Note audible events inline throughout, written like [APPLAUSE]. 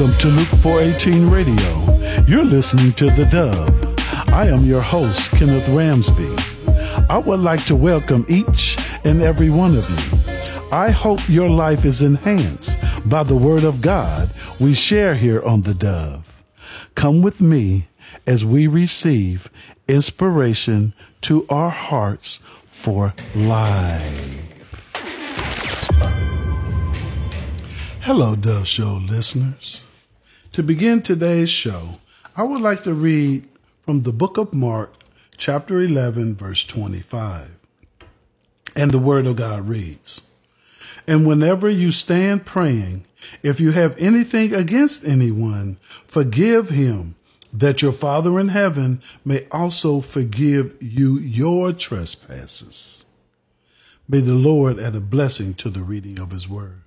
Welcome to Luke 418 Radio. You're listening to The Dove. I am your host, Kenneth Ramsby. I would like to welcome each and every one of you. I hope your life is enhanced by the Word of God we share here on The Dove. Come with me as we receive inspiration to our hearts for life. Hello, Dove Show listeners. To begin today's show, I would like to read from the book of Mark, chapter 11, verse 25. And the Word of God reads And whenever you stand praying, if you have anything against anyone, forgive him, that your Father in heaven may also forgive you your trespasses. May the Lord add a blessing to the reading of his word.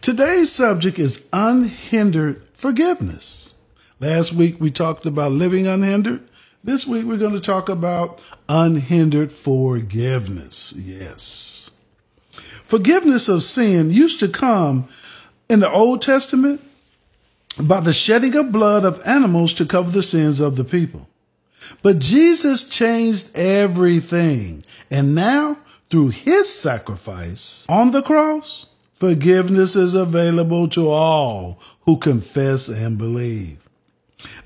Today's subject is unhindered forgiveness. Last week we talked about living unhindered. This week we're going to talk about unhindered forgiveness. Yes. Forgiveness of sin used to come in the Old Testament by the shedding of blood of animals to cover the sins of the people. But Jesus changed everything. And now, through his sacrifice on the cross, Forgiveness is available to all who confess and believe.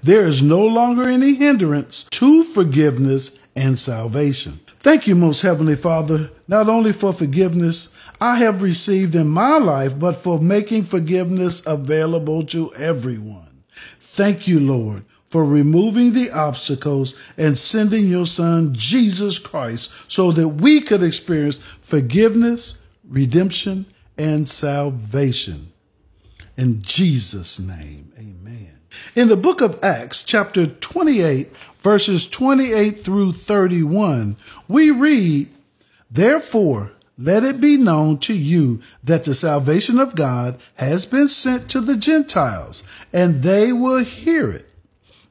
There is no longer any hindrance to forgiveness and salvation. Thank you, most heavenly Father, not only for forgiveness I have received in my life, but for making forgiveness available to everyone. Thank you, Lord, for removing the obstacles and sending your son, Jesus Christ, so that we could experience forgiveness, redemption, and salvation. In Jesus' name, amen. In the book of Acts, chapter 28, verses 28 through 31, we read, Therefore, let it be known to you that the salvation of God has been sent to the Gentiles, and they will hear it.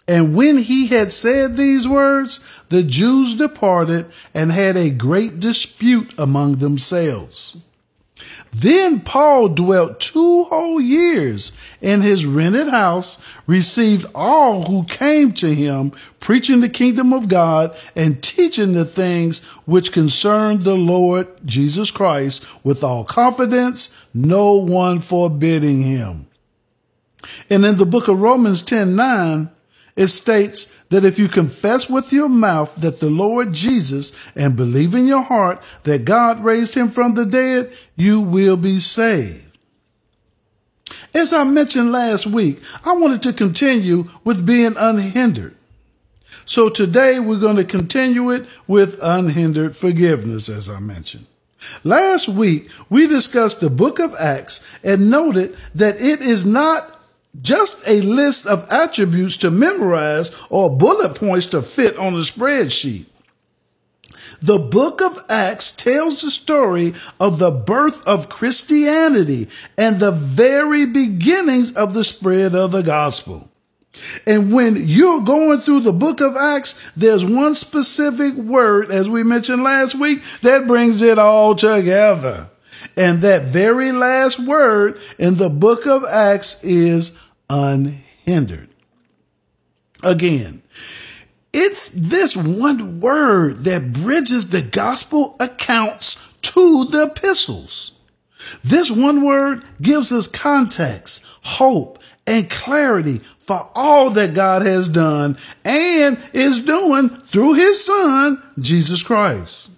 And when he had said these words, the Jews departed and had a great dispute among themselves. Then Paul dwelt two whole years in his rented house, received all who came to him, preaching the kingdom of God and teaching the things which concerned the Lord Jesus Christ with all confidence, no one forbidding him. And in the book of Romans 10 9, it states that if you confess with your mouth that the Lord Jesus and believe in your heart that God raised him from the dead, you will be saved. As I mentioned last week, I wanted to continue with being unhindered. So today we're going to continue it with unhindered forgiveness, as I mentioned. Last week, we discussed the book of Acts and noted that it is not just a list of attributes to memorize or bullet points to fit on a spreadsheet. The book of Acts tells the story of the birth of Christianity and the very beginnings of the spread of the gospel. And when you're going through the book of Acts, there's one specific word, as we mentioned last week, that brings it all together. And that very last word in the book of Acts is unhindered. Again, it's this one word that bridges the gospel accounts to the epistles. This one word gives us context, hope, and clarity for all that God has done and is doing through his son, Jesus Christ.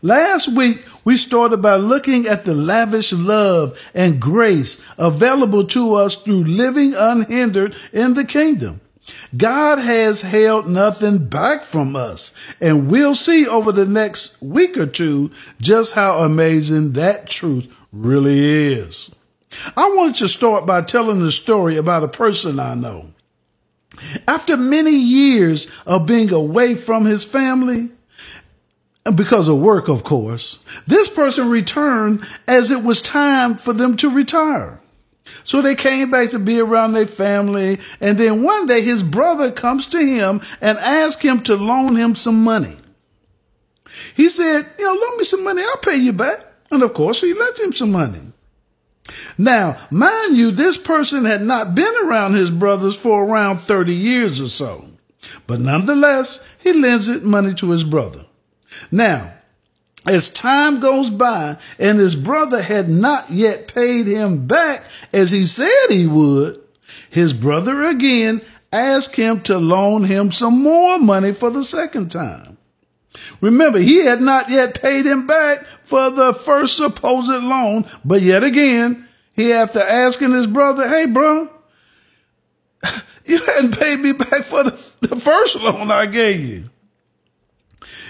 Last week, we started by looking at the lavish love and grace available to us through living unhindered in the kingdom. God has held nothing back from us, and we'll see over the next week or two just how amazing that truth really is. I wanted to start by telling the story about a person I know. After many years of being away from his family, because of work, of course, this person returned as it was time for them to retire. So they came back to be around their family. And then one day his brother comes to him and asks him to loan him some money. He said, you know, loan me some money. I'll pay you back. And of course he lent him some money. Now, mind you, this person had not been around his brothers for around 30 years or so. But nonetheless, he lends it money to his brother. Now, as time goes by and his brother had not yet paid him back as he said he would, his brother again asked him to loan him some more money for the second time. Remember, he had not yet paid him back for the first supposed loan, but yet again, he after asking his brother, hey, bro, [LAUGHS] you hadn't paid me back for the, the first loan I gave you.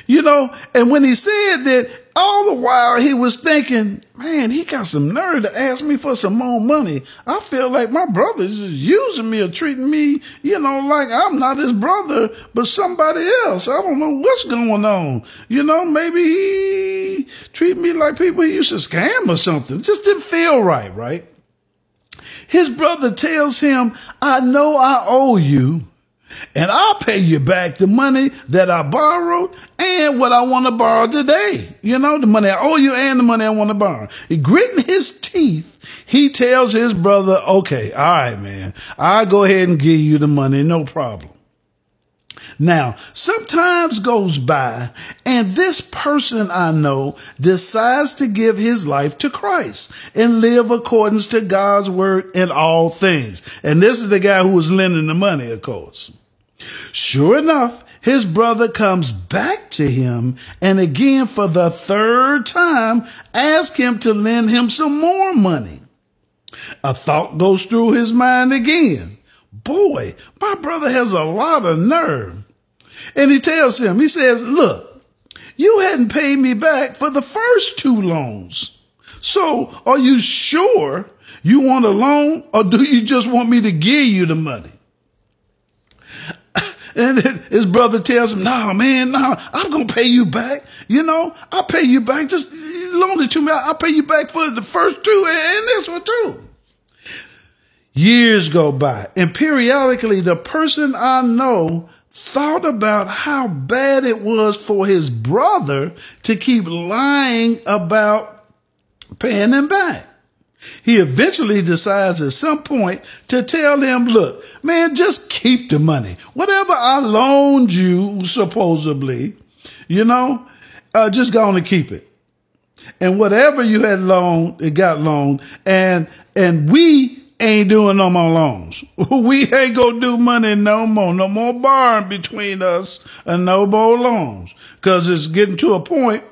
You know, and when he said that, all the while he was thinking, man, he got some nerve to ask me for some more money. I feel like my brother is using me or treating me, you know, like I'm not his brother, but somebody else. I don't know what's going on. You know, maybe he treat me like people he used to scam or something. It just didn't feel right, right? His brother tells him, I know I owe you and I'll pay you back the money that I borrowed and what I want to borrow today. You know, the money I owe you and the money I want to borrow. He gritting his teeth. He tells his brother, okay, all right, man, I'll go ahead and give you the money. No problem. Now, sometimes goes by and this person I know decides to give his life to Christ and live according to God's word in all things. And this is the guy who was lending the money, of course. Sure enough, his brother comes back to him and again for the third time ask him to lend him some more money. A thought goes through his mind again. Boy, my brother has a lot of nerve. And he tells him, he says, look, you hadn't paid me back for the first two loans. So are you sure you want a loan or do you just want me to give you the money? [LAUGHS] And his brother tells him, nah, man, nah, I'm going to pay you back. You know, I'll pay you back. Just loan it to me. I'll pay you back for the first two and this one too. Years go by and periodically the person I know thought about how bad it was for his brother to keep lying about paying him back. He eventually decides at some point to tell him, look, man, just keep the money. Whatever I loaned you, supposedly, you know, uh, just go on and keep it. And whatever you had loaned, it got loaned. And, and we ain't doing no more loans. [LAUGHS] We ain't gonna do money no more. No more borrowing between us and no more loans. Cause it's getting to a point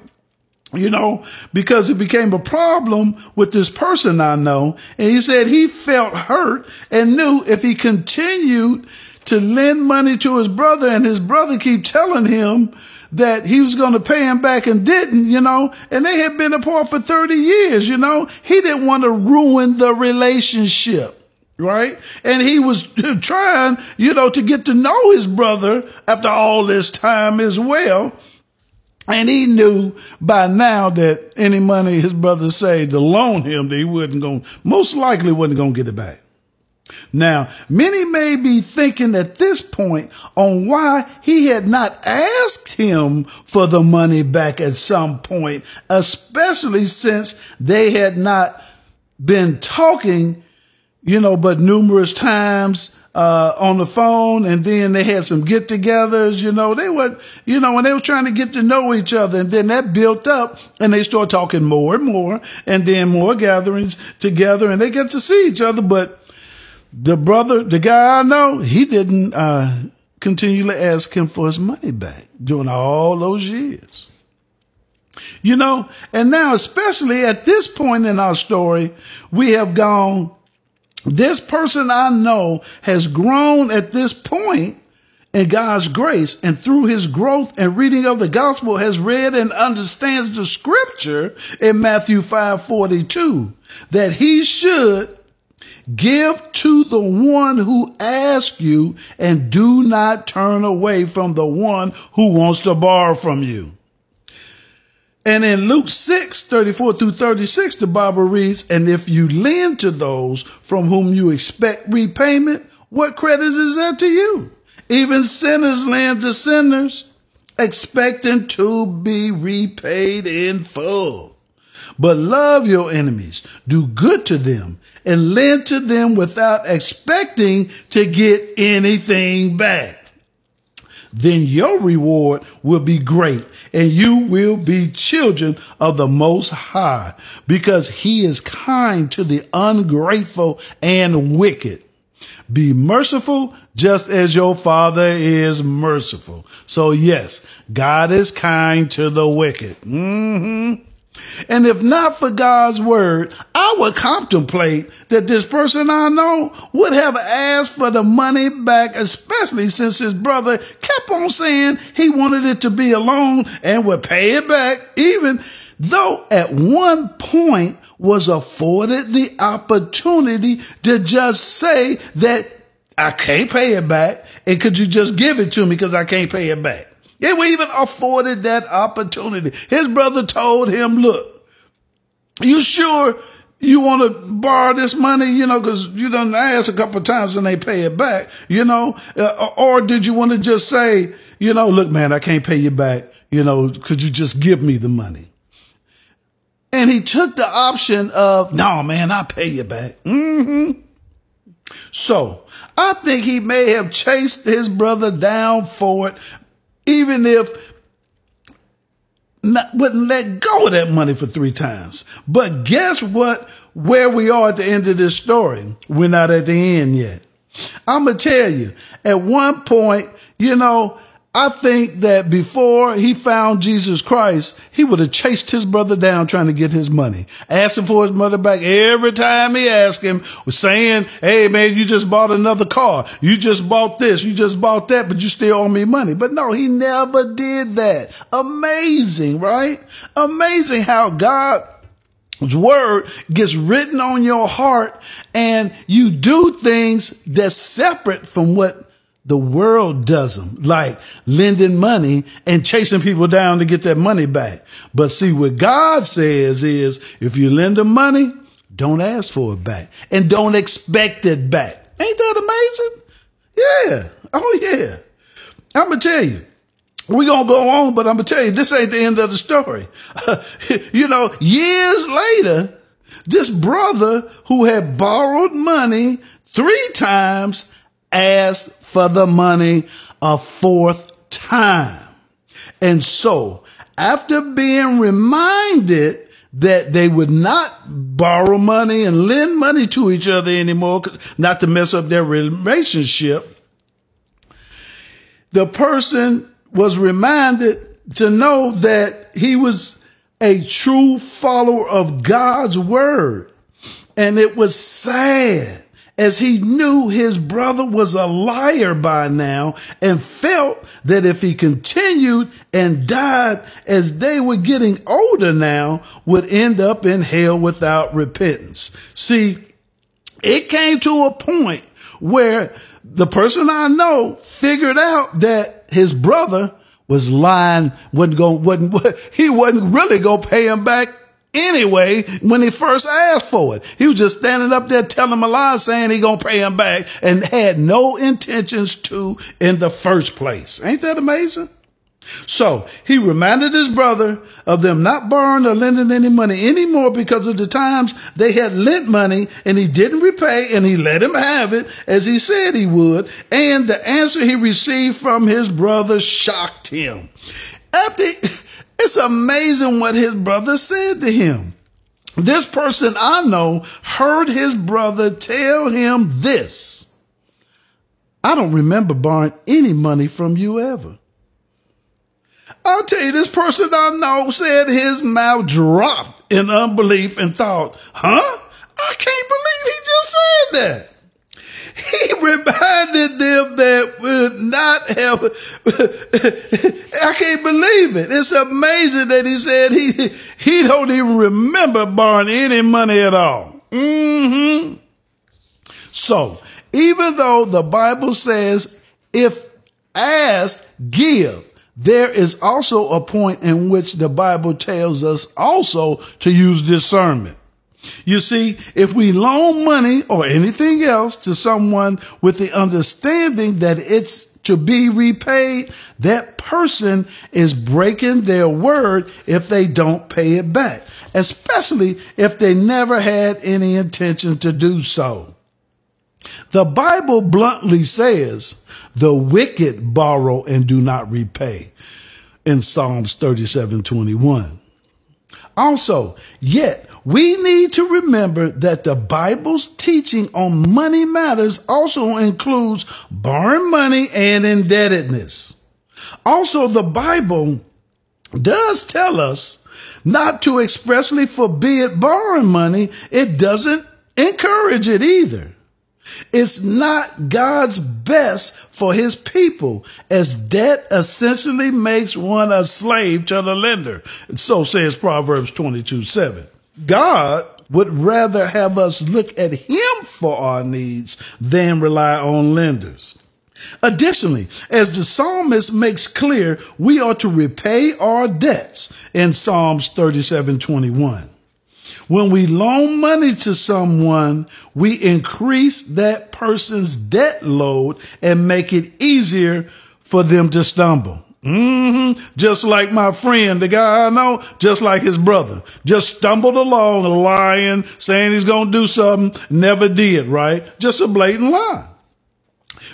you know, because it became a problem with this person I know. And he said he felt hurt and knew if he continued to lend money to his brother and his brother keep telling him that he was going to pay him back and didn't, you know, and they had been apart for 30 years, you know, he didn't want to ruin the relationship. Right. And he was [LAUGHS] trying, you know, to get to know his brother after all this time as well. And he knew by now that any money his brother saved to loan him, that he wasn't going, most likely wasn't going to get it back. Now, many may be thinking at this point on why he had not asked him for the money back at some point, especially since they had not been talking, you know, but numerous times uh, on the phone and then they had some get togethers, you know, they were, you know, when they were trying to get to know each other and then that built up and they start talking more and more and then more gatherings together and they get to see each other. But the brother, the guy I know, he didn't, uh, continually ask him for his money back during all those years. You know, and now, especially at this point in our story, we have gone this person I know has grown at this point in God's grace and through his growth and reading of the gospel has read and understands the scripture in Matthew 5 42 that he should give to the one who asks you and do not turn away from the one who wants to borrow from you. And in Luke 6, 34 through 36, the Bible reads, And if you lend to those from whom you expect repayment, what credit is that to you? Even sinners lend to sinners, expecting to be repaid in full. but love your enemies, do good to them, and lend to them without expecting to get anything back. Then your reward will be great and you will be children of the most high because he is kind to the ungrateful and wicked. Be merciful just as your father is merciful. So yes, God is kind to the wicked. Mm-hmm. And if not for God's word, I would contemplate that this person I know would have asked for the money back, especially since his brother kept on saying he wanted it to be a loan and would pay it back, even though at one point was afforded the opportunity to just say that I can't pay it back. And could you just give it to me because I can't pay it back? They were even afforded that opportunity. His brother told him, look, you sure you want to borrow this money, you know, because you done asked a couple times and they pay it back, you know, uh, or did you want to just say, you know, look, man, I can't pay you back, you know, could you just give me the money? And he took the option of, no, man, I'll pay you back. Mm-hmm. So I think he may have chased his brother down for it, even if not, wouldn't let go of that money for three times. But guess what? Where we are at the end of this story, we're not at the end yet. I'm to tell you, at one point, you know, I think that before he found Jesus Christ, he would have chased his brother down trying to get his money, asking for his mother back every time he asked him, was saying, Hey man, you just bought another car. You just bought this. You just bought that, but you still owe me money. But no, he never did that. Amazing, right? Amazing how God word gets written on your heart and you do things that's separate from what the world does them, like lending money and chasing people down to get that money back. But see, what God says is if you lend them money, don't ask for it back and don't expect it back. Ain't that amazing? Yeah. Oh, yeah. I'm going to tell you. We're going to go on, but I'm going to tell you, this ain't the end of the story. [LAUGHS] you know, years later, this brother who had borrowed money three times asked for the money a fourth time. And so, after being reminded that they would not borrow money and lend money to each other anymore, not to mess up their relationship, the person was reminded to know that he was a true follower of God's word. And it was sad as he knew his brother was a liar by now and felt that if he continued and died as they were getting older now, would end up in hell without repentance. See, it came to a point where the person I know figured out that his brother was lying, wasn't going, wasn't, [LAUGHS] he wasn't really going to pay him back anyway when he first asked for it. He was just standing up there telling a lie saying he gonna pay him back and had no intentions to in the first place. Ain't that amazing? So he reminded his brother of them not borrowing or lending any money anymore because of the times they had lent money and he didn't repay and he let him have it as he said he would. And the answer he received from his brother shocked him. After it's amazing what his brother said to him. This person I know heard his brother tell him this. I don't remember borrowing any money from you ever. I'll tell you, this person I know said his mouth dropped in unbelief and thought, huh? I can't believe he just said that he reminded them that would not have, I can't believe it. It's amazing that he said he, he don't even remember borrowing any money at all. Mm-hmm. So even though the Bible says, if asked, give, there is also a point in which the Bible tells us also to use discernment. You see, if we loan money or anything else to someone with the understanding that it's to be repaid, that person is breaking their word if they don't pay it back, especially if they never had any intention to do so. The Bible bluntly says, the wicked borrow and do not repay in Psalms 37 21. Also, yet we need to remember that the Bible's teaching on money matters also includes borrowing money and indebtedness. Also, the Bible does tell us not to expressly forbid borrowing money. It doesn't encourage it either. It's not God's best for his people as debt essentially makes one a slave to the lender. So says Proverbs 22 7. God would rather have us look at him for our needs than rely on lenders. Additionally, as the psalmist makes clear, we are to repay our debts in Psalms 37 21. When we loan money to someone, we increase that person's debt load and make it easier for them to stumble. Mm-hmm. Just like my friend, the guy I know, just like his brother, just stumbled along lying, saying he's going to do something, never did, right? Just a blatant lie.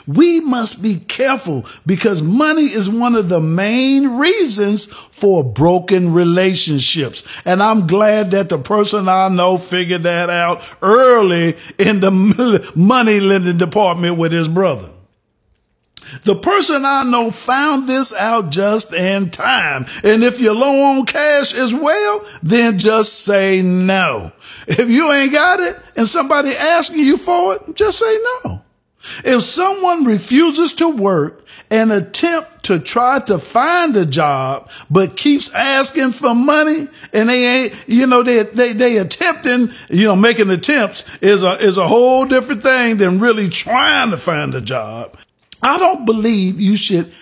We must be careful because money is one of the main reasons for broken relationships. And I'm glad that the person I know figured that out early in the [LAUGHS] money lending department with his brother. The person I know found this out just in time. And if you're low on cash as well, then just say no. If you ain't got it and somebody asking you for it, just say no. If someone refuses to work and attempt to try to find a job, but keeps asking for money and they ain't, you know, they, they, they attempting, you know, making attempts is a, is a whole different thing than really trying to find a job. I don't believe you should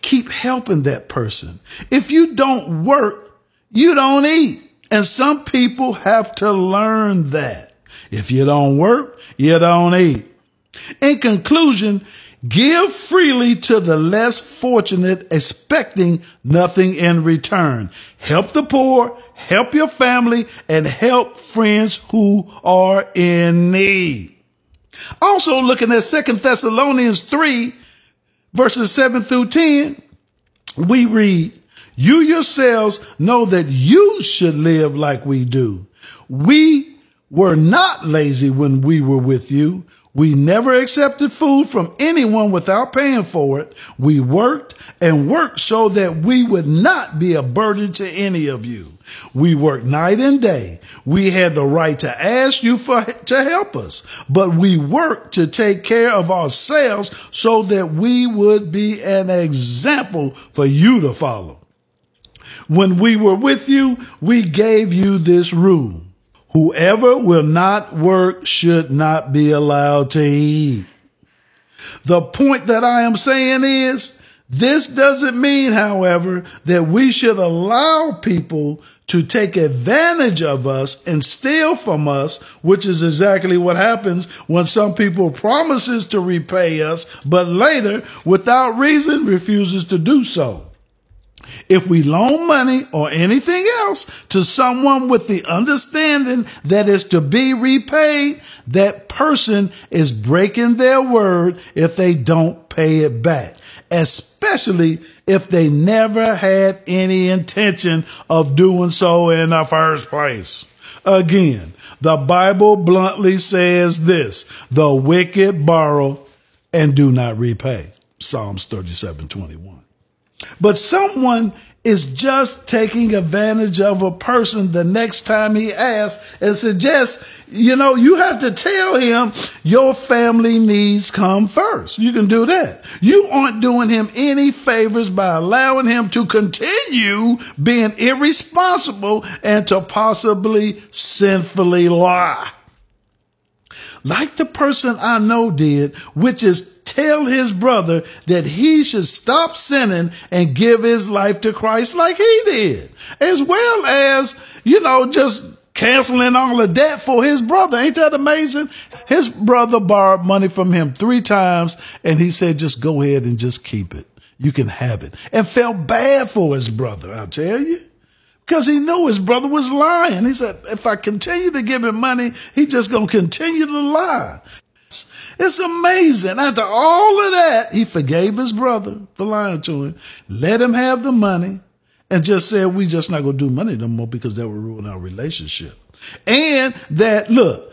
keep helping that person. If you don't work, you don't eat. And some people have to learn that. If you don't work, you don't eat. In conclusion, give freely to the less fortunate, expecting nothing in return. Help the poor, help your family, and help friends who are in need. Also, looking at Second Thessalonians 3, verses 7 through 10, we read, You yourselves know that you should live like we do. We were not lazy when we were with you. We never accepted food from anyone without paying for it. We worked and worked so that we would not be a burden to any of you. We worked night and day. We had the right to ask you for, to help us, but we worked to take care of ourselves so that we would be an example for you to follow. When we were with you, we gave you this rule. Whoever will not work should not be allowed to eat. The point that I am saying is this doesn't mean, however, that we should allow people to take advantage of us and steal from us, which is exactly what happens when some people promises to repay us, but later, without reason, refuses to do so. If we loan money or anything else to someone with the understanding that is to be repaid, that person is breaking their word if they don't pay it back, especially if they never had any intention of doing so in the first place. Again, the Bible bluntly says this, the wicked borrow and do not repay. Psalms 37, 21. But someone is just taking advantage of a person the next time he asks and suggests, you know, you have to tell him your family needs come first. You can do that. You aren't doing him any favors by allowing him to continue being irresponsible and to possibly sinfully lie. Like the person I know did, which is tell his brother that he should stop sinning and give his life to Christ like he did, as well as, you know, just canceling all the debt for his brother. Ain't that amazing? His brother borrowed money from him three times and he said, just go ahead and just keep it. You can have it. And felt bad for his brother, I'll tell you. Because he knew his brother was lying. He said, if I continue to give him money, he's just to continue to lie. It's amazing. After all of that, he forgave his brother for lying to him, let him have the money, and just said, we just not to do money no more because that will ruin our relationship. And that, look,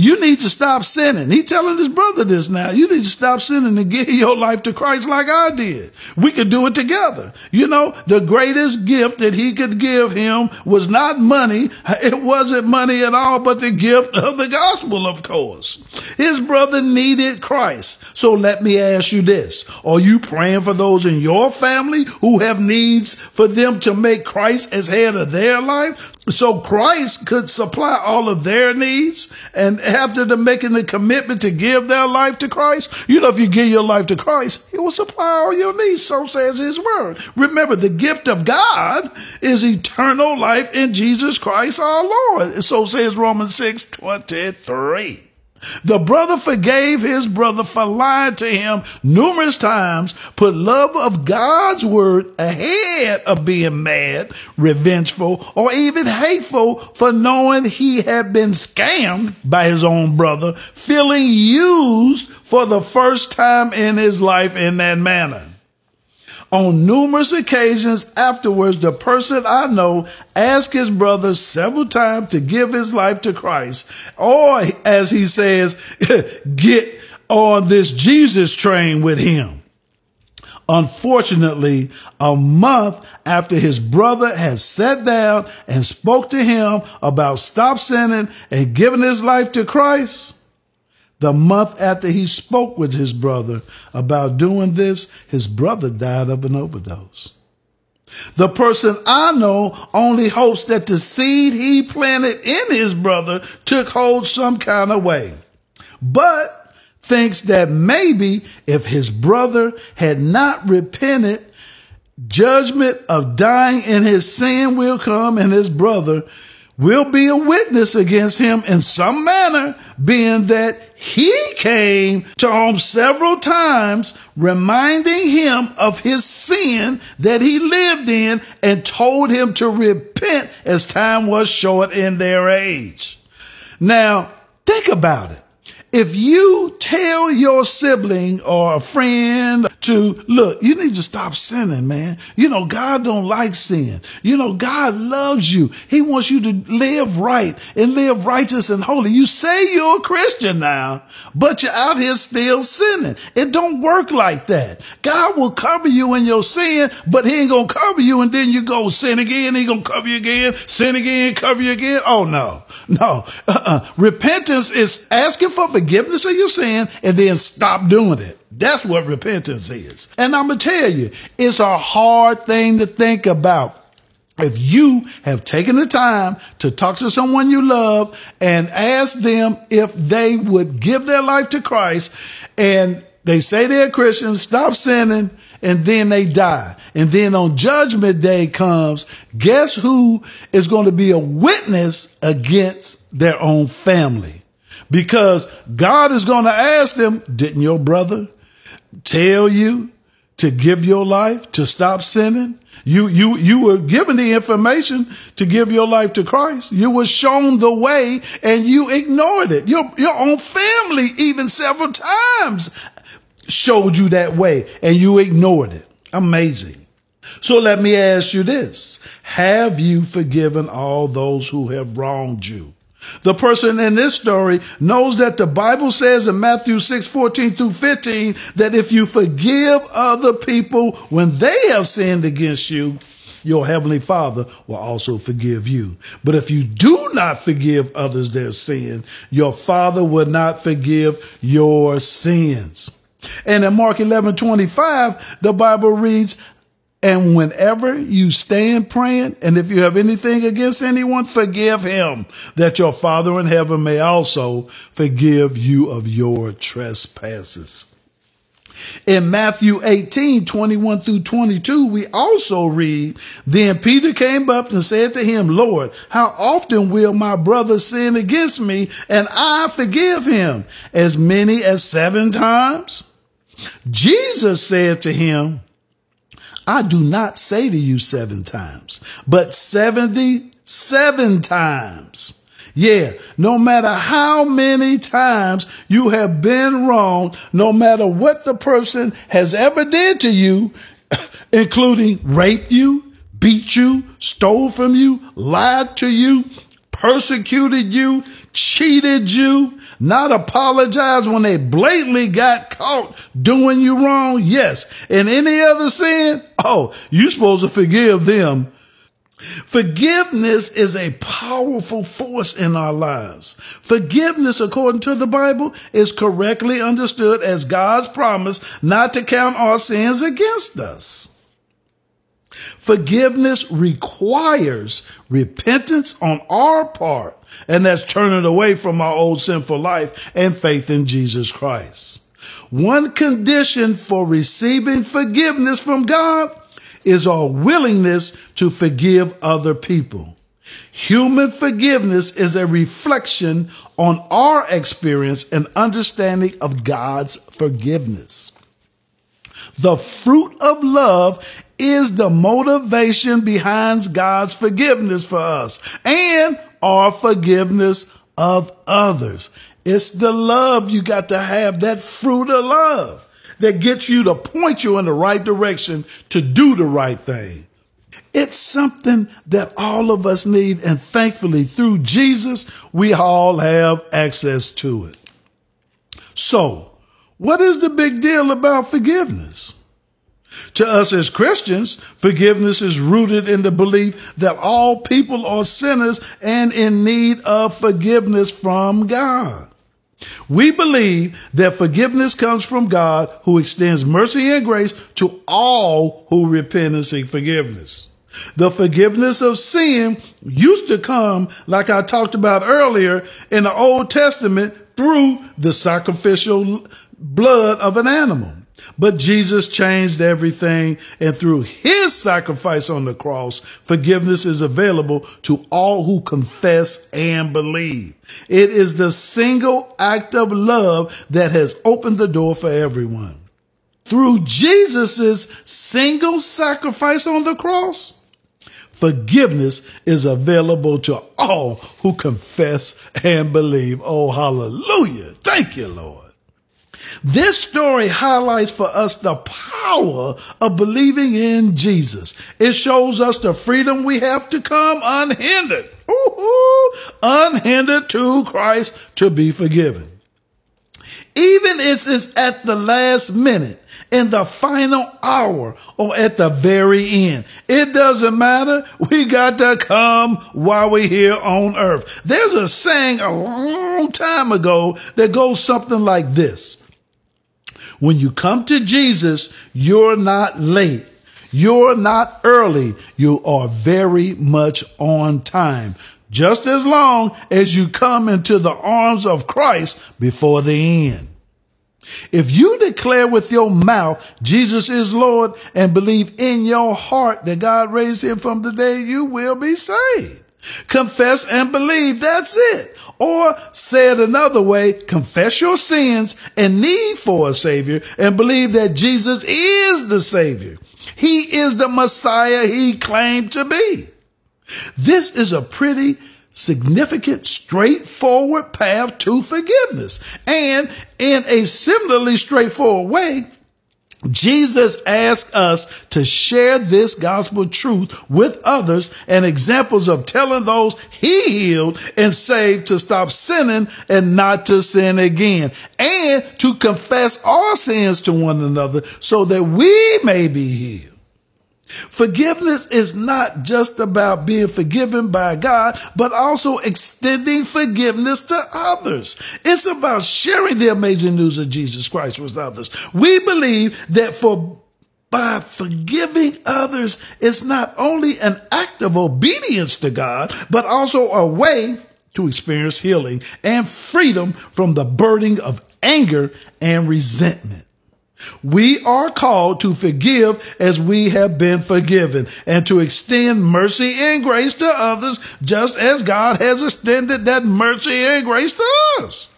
you need to stop sinning. He telling his brother this now. You need to stop sinning and give your life to Christ like I did. We could do it together. You know, the greatest gift that he could give him was not money. It wasn't money at all, but the gift of the gospel, of course. His brother needed Christ. So let me ask you this. Are you praying for those in your family who have needs for them to make Christ as head of their life? So Christ could supply all of their needs and after them making the commitment to give their life to Christ, you know, if you give your life to Christ, he will supply all your needs. So says his word. Remember, the gift of God is eternal life in Jesus Christ our Lord. So says Romans 6 23. The brother forgave his brother for lying to him numerous times, put love of God's word ahead of being mad, revengeful, or even hateful for knowing he had been scammed by his own brother, feeling used for the first time in his life in that manner. On numerous occasions afterwards, the person I know asked his brother several times to give his life to Christ, or as he says, [LAUGHS] get on this Jesus train with him. Unfortunately, a month after his brother had sat down and spoke to him about stop sinning and giving his life to Christ, the month after he spoke with his brother about doing this, his brother died of an overdose. The person I know only hopes that the seed he planted in his brother took hold some kind of way, but thinks that maybe if his brother had not repented, judgment of dying in his sin will come and his brother will be a witness against him in some manner, being that he came to him several times, reminding him of his sin that he lived in and told him to repent as time was short in their age. Now, think about it. If you tell your sibling or a friend to look, you need to stop sinning, man. You know, God don't like sin. You know, God loves you. He wants you to live right and live righteous and holy. You say you're a Christian now, but you're out here still sinning. It don't work like that. God will cover you in your sin, but he ain't going to cover you and then you go sin again. He going to cover you again, sin again, cover you again. Oh no, no. Uh-uh. Repentance is asking for forgiveness of your sin and then stop doing it. That's what repentance is. And I'm going to tell you, it's a hard thing to think about. If you have taken the time to talk to someone you love and ask them if they would give their life to Christ and they say they're Christians, stop sinning, and then they die. And then on judgment day comes, guess who is going to be a witness against their own family? Because God is going to ask them, didn't your brother tell you to give your life, to stop sinning? You, you, you were given the information to give your life to Christ. You were shown the way and you ignored it. Your, your own family even several times showed you that way and you ignored it. Amazing. So let me ask you this. Have you forgiven all those who have wronged you? The person in this story knows that the Bible says in Matthew 6, 14 through 15, that if you forgive other people when they have sinned against you, your heavenly father will also forgive you. But if you do not forgive others their sin, your father will not forgive your sins. And in Mark 11, 25, the Bible reads, and whenever you stand praying, and if you have anything against anyone, forgive him, that your Father in heaven may also forgive you of your trespasses. In Matthew 18, 21 through 22, we also read, Then Peter came up and said to him, Lord, how often will my brother sin against me and I forgive him? As many as seven times? Jesus said to him, I do not say to you seven times, but 77 times. Yeah, no matter how many times you have been wrong, no matter what the person has ever did to you, [COUGHS] including raped you, beat you, stole from you, lied to you, persecuted you, cheated you, not apologize when they blatantly got caught doing you wrong. Yes. And any other sin, oh, you supposed to forgive them Forgiveness is a powerful force in our lives. Forgiveness, according to the Bible, is correctly understood as God's promise not to count our sins against us. Forgiveness requires repentance on our part, and that's turning away from our old sinful life and faith in Jesus Christ. One condition for receiving forgiveness from God is our willingness to forgive other people. Human forgiveness is a reflection on our experience and understanding of God's forgiveness. The fruit of love is the motivation behind God's forgiveness for us and our forgiveness of others. It's the love you got to have, that fruit of love that gets you to point you in the right direction to do the right thing. It's something that all of us need. And thankfully, through Jesus, we all have access to it. So, what is the big deal about forgiveness? To us as Christians, forgiveness is rooted in the belief that all people are sinners and in need of forgiveness from God. We believe that forgiveness comes from God who extends mercy and grace to all who repent and seek forgiveness. The forgiveness of sin used to come, like I talked about earlier, in the Old Testament through the sacrificial blood of an animal. But Jesus changed everything, and through his sacrifice on the cross, forgiveness is available to all who confess and believe. It is the single act of love that has opened the door for everyone. Through Jesus' single sacrifice on the cross, forgiveness is available to all who confess and believe. Oh, hallelujah. Thank you, Lord. This story highlights for us the power of believing in Jesus. It shows us the freedom we have to come unhindered, Ooh, unhindered to Christ to be forgiven. Even if it's at the last minute, in the final hour, or at the very end. It doesn't matter. We got to come while we're here on earth. There's a saying a long time ago that goes something like this. When you come to Jesus, you're not late. You're not early. You are very much on time. Just as long as you come into the arms of Christ before the end. If you declare with your mouth Jesus is Lord and believe in your heart that God raised him from the dead, you will be saved. Confess and believe. That's it. Or say it another way, confess your sins and need for a savior and believe that Jesus is the savior. He is the Messiah he claimed to be. This is a pretty significant, straightforward path to forgiveness. And in a similarly straightforward way, Jesus asks us to share this gospel truth with others and examples of telling those he healed and saved to stop sinning and not to sin again and to confess our sins to one another so that we may be healed. Forgiveness is not just about being forgiven by God, but also extending forgiveness to others. It's about sharing the amazing news of Jesus Christ with others. We believe that for by forgiving others is not only an act of obedience to God, but also a way to experience healing and freedom from the burden of anger and resentment. We are called to forgive as we have been forgiven and to extend mercy and grace to others just as God has extended that mercy and grace to us.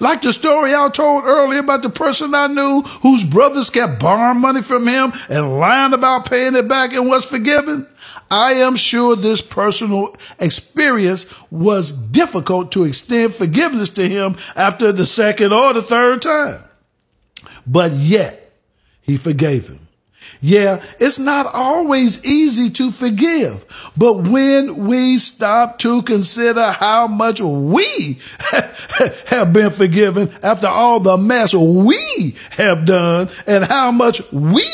Like the story I told earlier about the person I knew whose brothers kept borrowing money from him and lying about paying it back and was forgiven. I am sure this personal experience was difficult to extend forgiveness to him after the second or the third time. But yet, he forgave him. Yeah, it's not always easy to forgive, but when we stop to consider how much we [LAUGHS] have been forgiven after all the mess we have done and how much we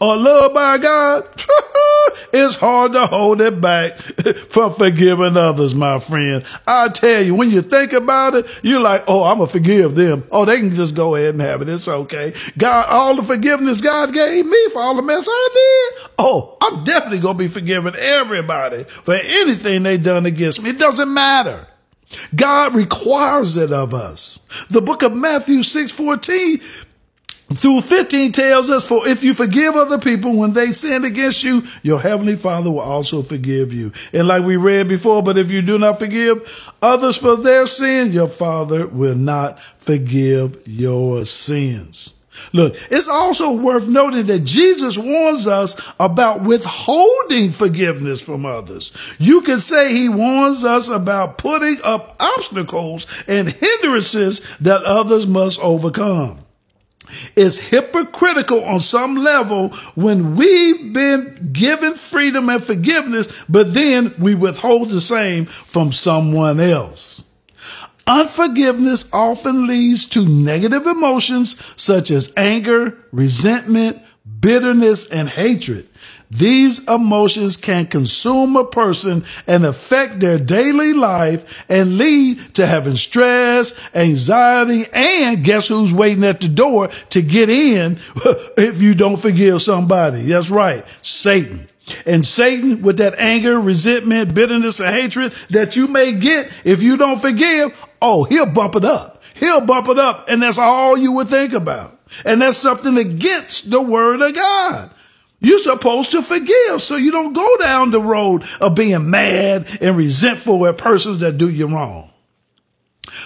are loved by God, [LAUGHS] it's hard to hold it back [LAUGHS] from forgiving others, my friend. I tell you, when you think about it, you're like, oh, I'm going to forgive them. Oh, they can just go ahead and have it. It's okay. God, all the forgiveness God gave me for all the mess I did, oh, I'm definitely going to be forgiving everybody for anything they done against me. It doesn't matter. God requires it of us. The book of Matthew 6 14 through 15 tells us, for if you forgive other people when they sin against you, your heavenly father will also forgive you. And like we read before, but if you do not forgive others for their sin, your father will not forgive your sins. Look, it's also worth noting that Jesus warns us about withholding forgiveness from others. You could say he warns us about putting up obstacles and hindrances that others must overcome is hypocritical on some level when we've been given freedom and forgiveness, but then we withhold the same from someone else. Unforgiveness often leads to negative emotions such as anger, resentment, bitterness, and hatred. These emotions can consume a person and affect their daily life and lead to having stress, anxiety, and guess who's waiting at the door to get in [LAUGHS] if you don't forgive somebody? That's right, Satan. And Satan, with that anger, resentment, bitterness, and hatred that you may get if you don't forgive, oh, he'll bump it up. He'll bump it up. And that's all you would think about. And that's something against the word of God. You're supposed to forgive so you don't go down the road of being mad and resentful at persons that do you wrong.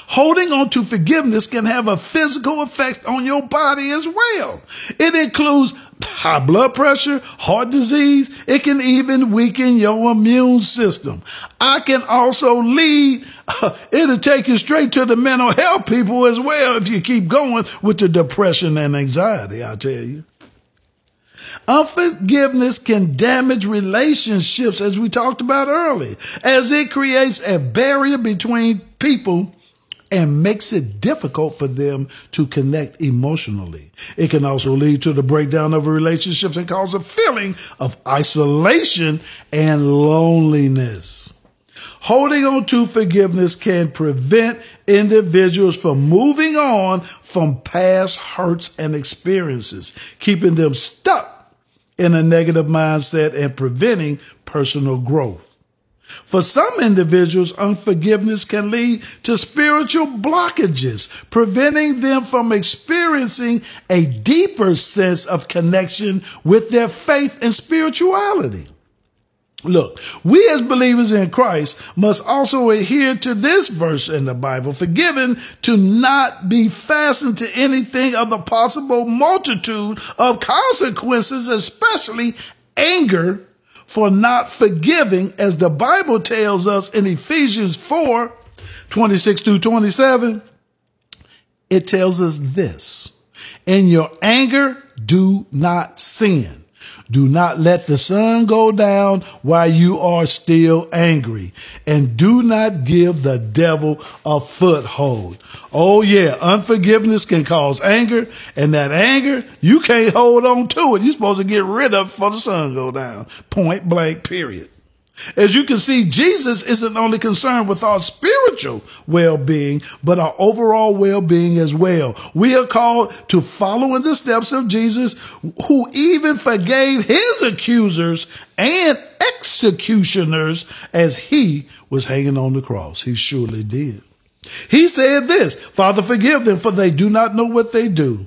Holding on to forgiveness can have a physical effect on your body as well. It includes high blood pressure, heart disease. It can even weaken your immune system. I can also lead, [LAUGHS] it'll take you straight to the mental health people as well if you keep going with the depression and anxiety, I tell you. Unforgiveness can damage relationships, as we talked about earlier, as it creates a barrier between people and makes it difficult for them to connect emotionally. It can also lead to the breakdown of relationships and cause a feeling of isolation and loneliness. Holding on to forgiveness can prevent individuals from moving on from past hurts and experiences, keeping them stuck in a negative mindset and preventing personal growth. For some individuals, unforgiveness can lead to spiritual blockages, preventing them from experiencing a deeper sense of connection with their faith and spirituality. Look, we as believers in Christ must also adhere to this verse in the Bible, forgiven to not be fastened to anything of the possible multitude of consequences, especially anger for not forgiving, as the Bible tells us in Ephesians 4 26 through 27. It tells us this In your anger, do not sin. Do not let the sun go down while you are still angry. And do not give the devil a foothold. Oh yeah, unforgiveness can cause anger. And that anger, you can't hold on to it. You're supposed to get rid of it before the sun go down. Point blank, period. As you can see, Jesus isn't only concerned with our spiritual well-being, but our overall well-being as well. We are called to follow in the steps of Jesus, who even forgave his accusers and executioners as he was hanging on the cross. He surely did. He said this, Father, forgive them for they do not know what they do.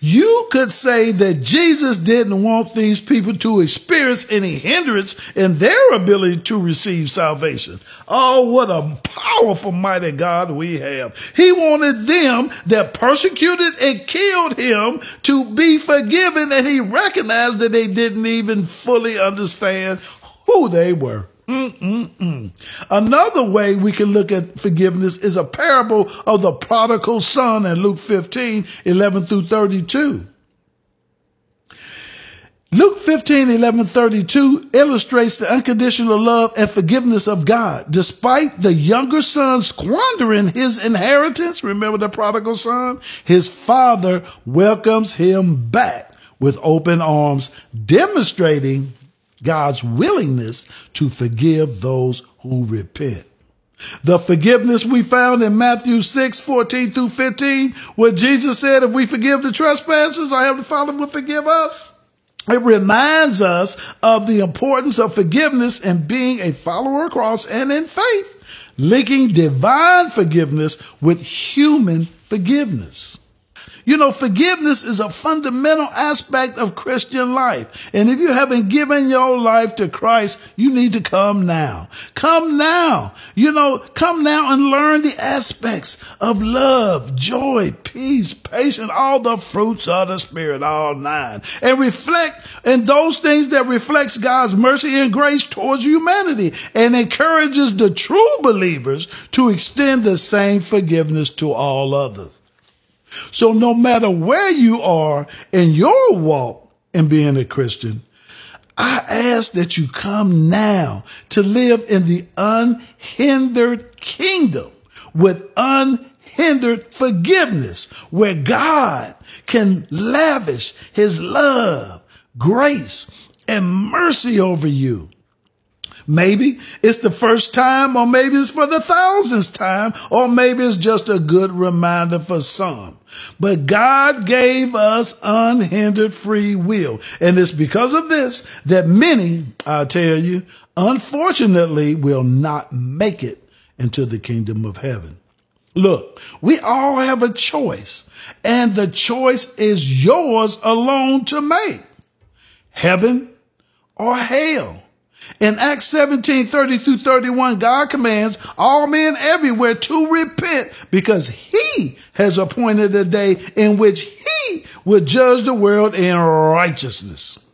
You could say that Jesus didn't want these people to experience any hindrance in their ability to receive salvation. Oh, what a powerful, mighty God we have. He wanted them that persecuted and killed him to be forgiven, and he recognized that they didn't even fully understand who they were. Mm-mm-mm. Another way we can look at forgiveness is a parable of the prodigal son in Luke 15, 11 through 32. Luke 15, 11, 32 illustrates the unconditional love and forgiveness of God. Despite the younger son squandering his inheritance, remember the prodigal son? His father welcomes him back with open arms, demonstrating God's willingness to forgive those who repent. The forgiveness we found in Matthew 6, 14 through 15, where Jesus said, if we forgive the trespassers, our Heavenly Father will forgive us. It reminds us of the importance of forgiveness and being a follower of Christ and in faith, linking divine forgiveness with human forgiveness. You know, forgiveness is a fundamental aspect of Christian life. And if you haven't given your life to Christ, you need to come now. Come now. You know, come now and learn the aspects of love, joy, peace, patience, all the fruits of the Spirit, all nine. And reflect in those things that reflects God's mercy and grace towards humanity and encourages the true believers to extend the same forgiveness to all others. So no matter where you are in your walk in being a Christian, I ask that you come now to live in the unhindered kingdom with unhindered forgiveness where God can lavish his love, grace, and mercy over you. Maybe it's the first time, or maybe it's for the thousandth time, or maybe it's just a good reminder for some. But God gave us unhindered free will. And it's because of this that many, I tell you, unfortunately will not make it into the kingdom of heaven. Look, we all have a choice, and the choice is yours alone to make. Heaven or hell. In Acts 17, 30 through 31, God commands all men everywhere to repent because he has appointed a day in which he will judge the world in righteousness.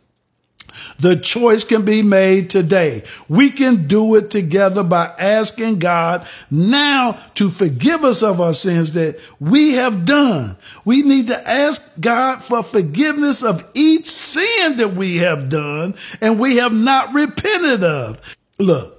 The choice can be made today. We can do it together by asking God now to forgive us of our sins that we have done. We need to ask God for forgiveness of each sin that we have done and we have not repented of. Look,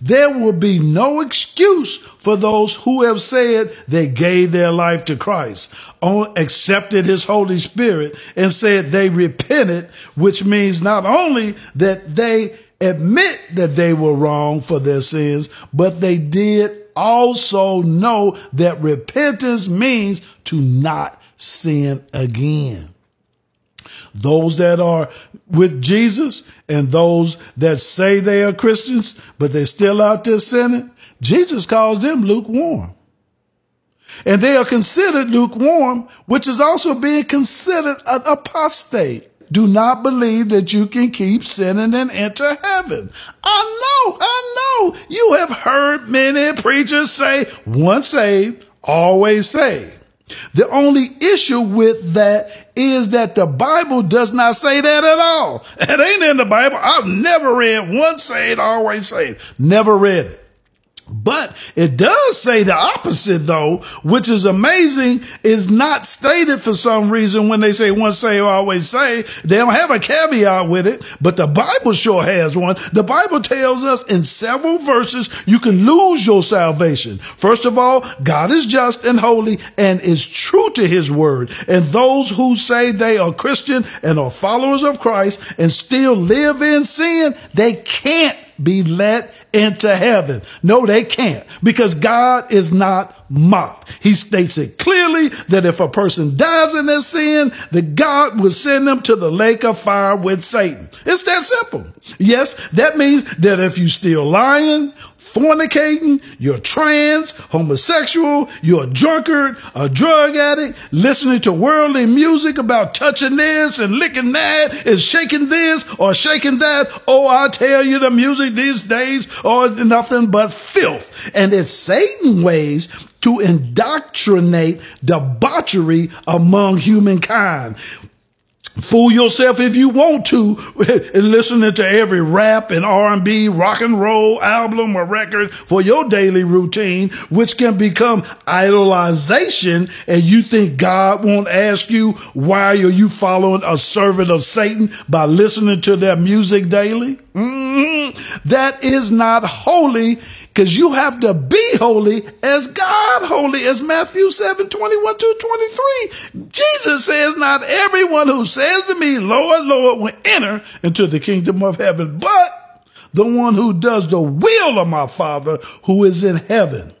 there will be no excuse for those who have said they gave their life to Christ, accepted his Holy Spirit, and said they repented, which means not only that they admit that they were wrong for their sins, but they did also know that repentance means to not sin again. Those that are with Jesus and those that say they are Christians, but they're still out there sinning, Jesus calls them lukewarm. And they are considered lukewarm, which is also being considered an apostate. Do not believe that you can keep sinning and enter heaven. I know, I know. You have heard many preachers say, once saved, always saved. The only issue with that is that the Bible does not say that at all. [LAUGHS] It ain't in the Bible. I've never read once saved, always saved. Never read it. But it does say the opposite though, which is amazing, is not stated for some reason when they say once say, always say. They don't have a caveat with it, but the Bible sure has one. The Bible tells us in several verses you can lose your salvation. First of all, God is just and holy and is true to his word. And those who say they are Christian and are followers of Christ and still live in sin, they can't be let into heaven. No, they can't because God is not mocked. He states it clearly that if a person dies in their sin, that God will send them to the lake of fire with Satan. It's that simple. Yes, that means that if you still lying, fornicating, you're trans, homosexual, you're a drunkard, a drug addict, listening to worldly music about touching this and licking that and shaking this or shaking that. Oh, I tell you, the music these days are nothing but filth. And it's Satan ways to indoctrinate debauchery among humankind. Fool yourself if you want to, [LAUGHS] listening to every rap and R&B, rock and roll album or record for your daily routine, which can become idolization. And you think God won't ask you why are you following a servant of Satan by listening to their music daily? Mm-hmm. That is not holy because you have to be holy as God holy, as Matthew 7 21 to 23. Jesus says, Not everyone who says to me, Lord, Lord, will enter into the kingdom of heaven, but the one who does the will of my Father who is in heaven.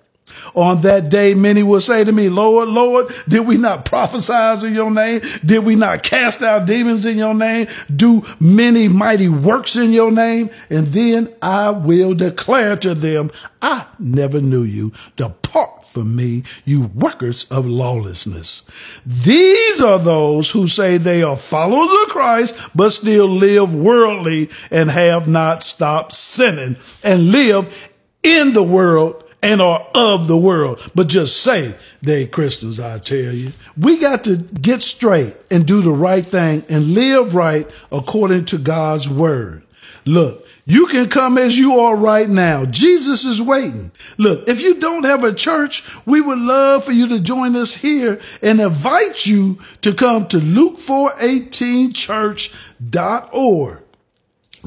On that day, many will say to me, Lord, Lord, did we not prophesy in your name? Did we not cast out demons in your name? Do many mighty works in your name? And then I will declare to them, I never knew you. Depart from me, you workers of lawlessness. These are those who say they are followers of Christ, but still live worldly and have not stopped sinning and live in the world and are of the world, but just say they Christians, I tell you. We got to get straight and do the right thing and live right according to God's word. Look, you can come as you are right now. Jesus is waiting. Look, if you don't have a church, we would love for you to join us here and invite you to come to Luke418church.org.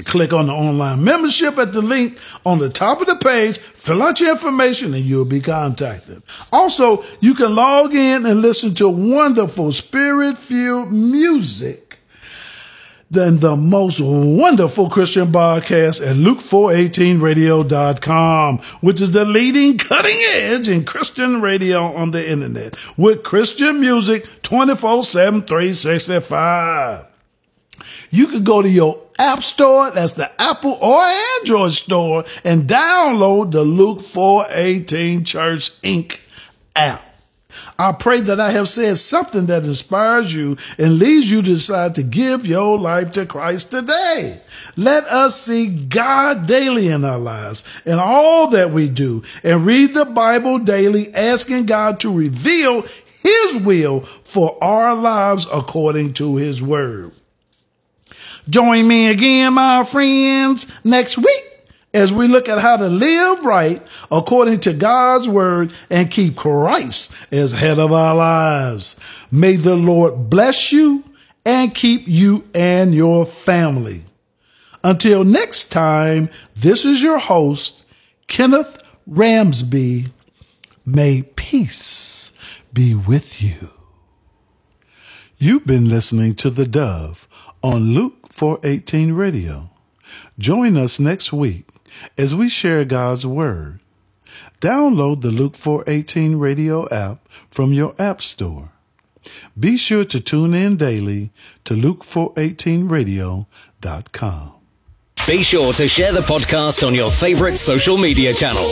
Click on the online membership at the link on the top of the page, fill out your information, and you'll be contacted. Also, you can log in and listen to wonderful spirit filled music. Then the most wonderful Christian podcast at Luke418radio.com, which is the leading cutting edge in Christian radio on the internet with Christian music 24 7, 365. You could go to your App Store, that's the Apple or Android store, and download the Luke 418 Church Inc. app. I pray that I have said something that inspires you and leads you to decide to give your life to Christ today. Let us see God daily in our lives and all that we do and read the Bible daily, asking God to reveal his will for our lives according to his word. Join me again, my friends, next week as we look at how to live right according to God's word and keep Christ as head of our lives. May the Lord bless you and keep you and your family. Until next time, this is your host, Kenneth Ramsby. May peace be with you. You've been listening to The Dove on Luke 418 Radio. Join us next week as we share God's Word. Download the Luke 418 Radio app from your App Store. Be sure to tune in daily to Luke418radio.com. Be sure to share the podcast on your favorite social media channel.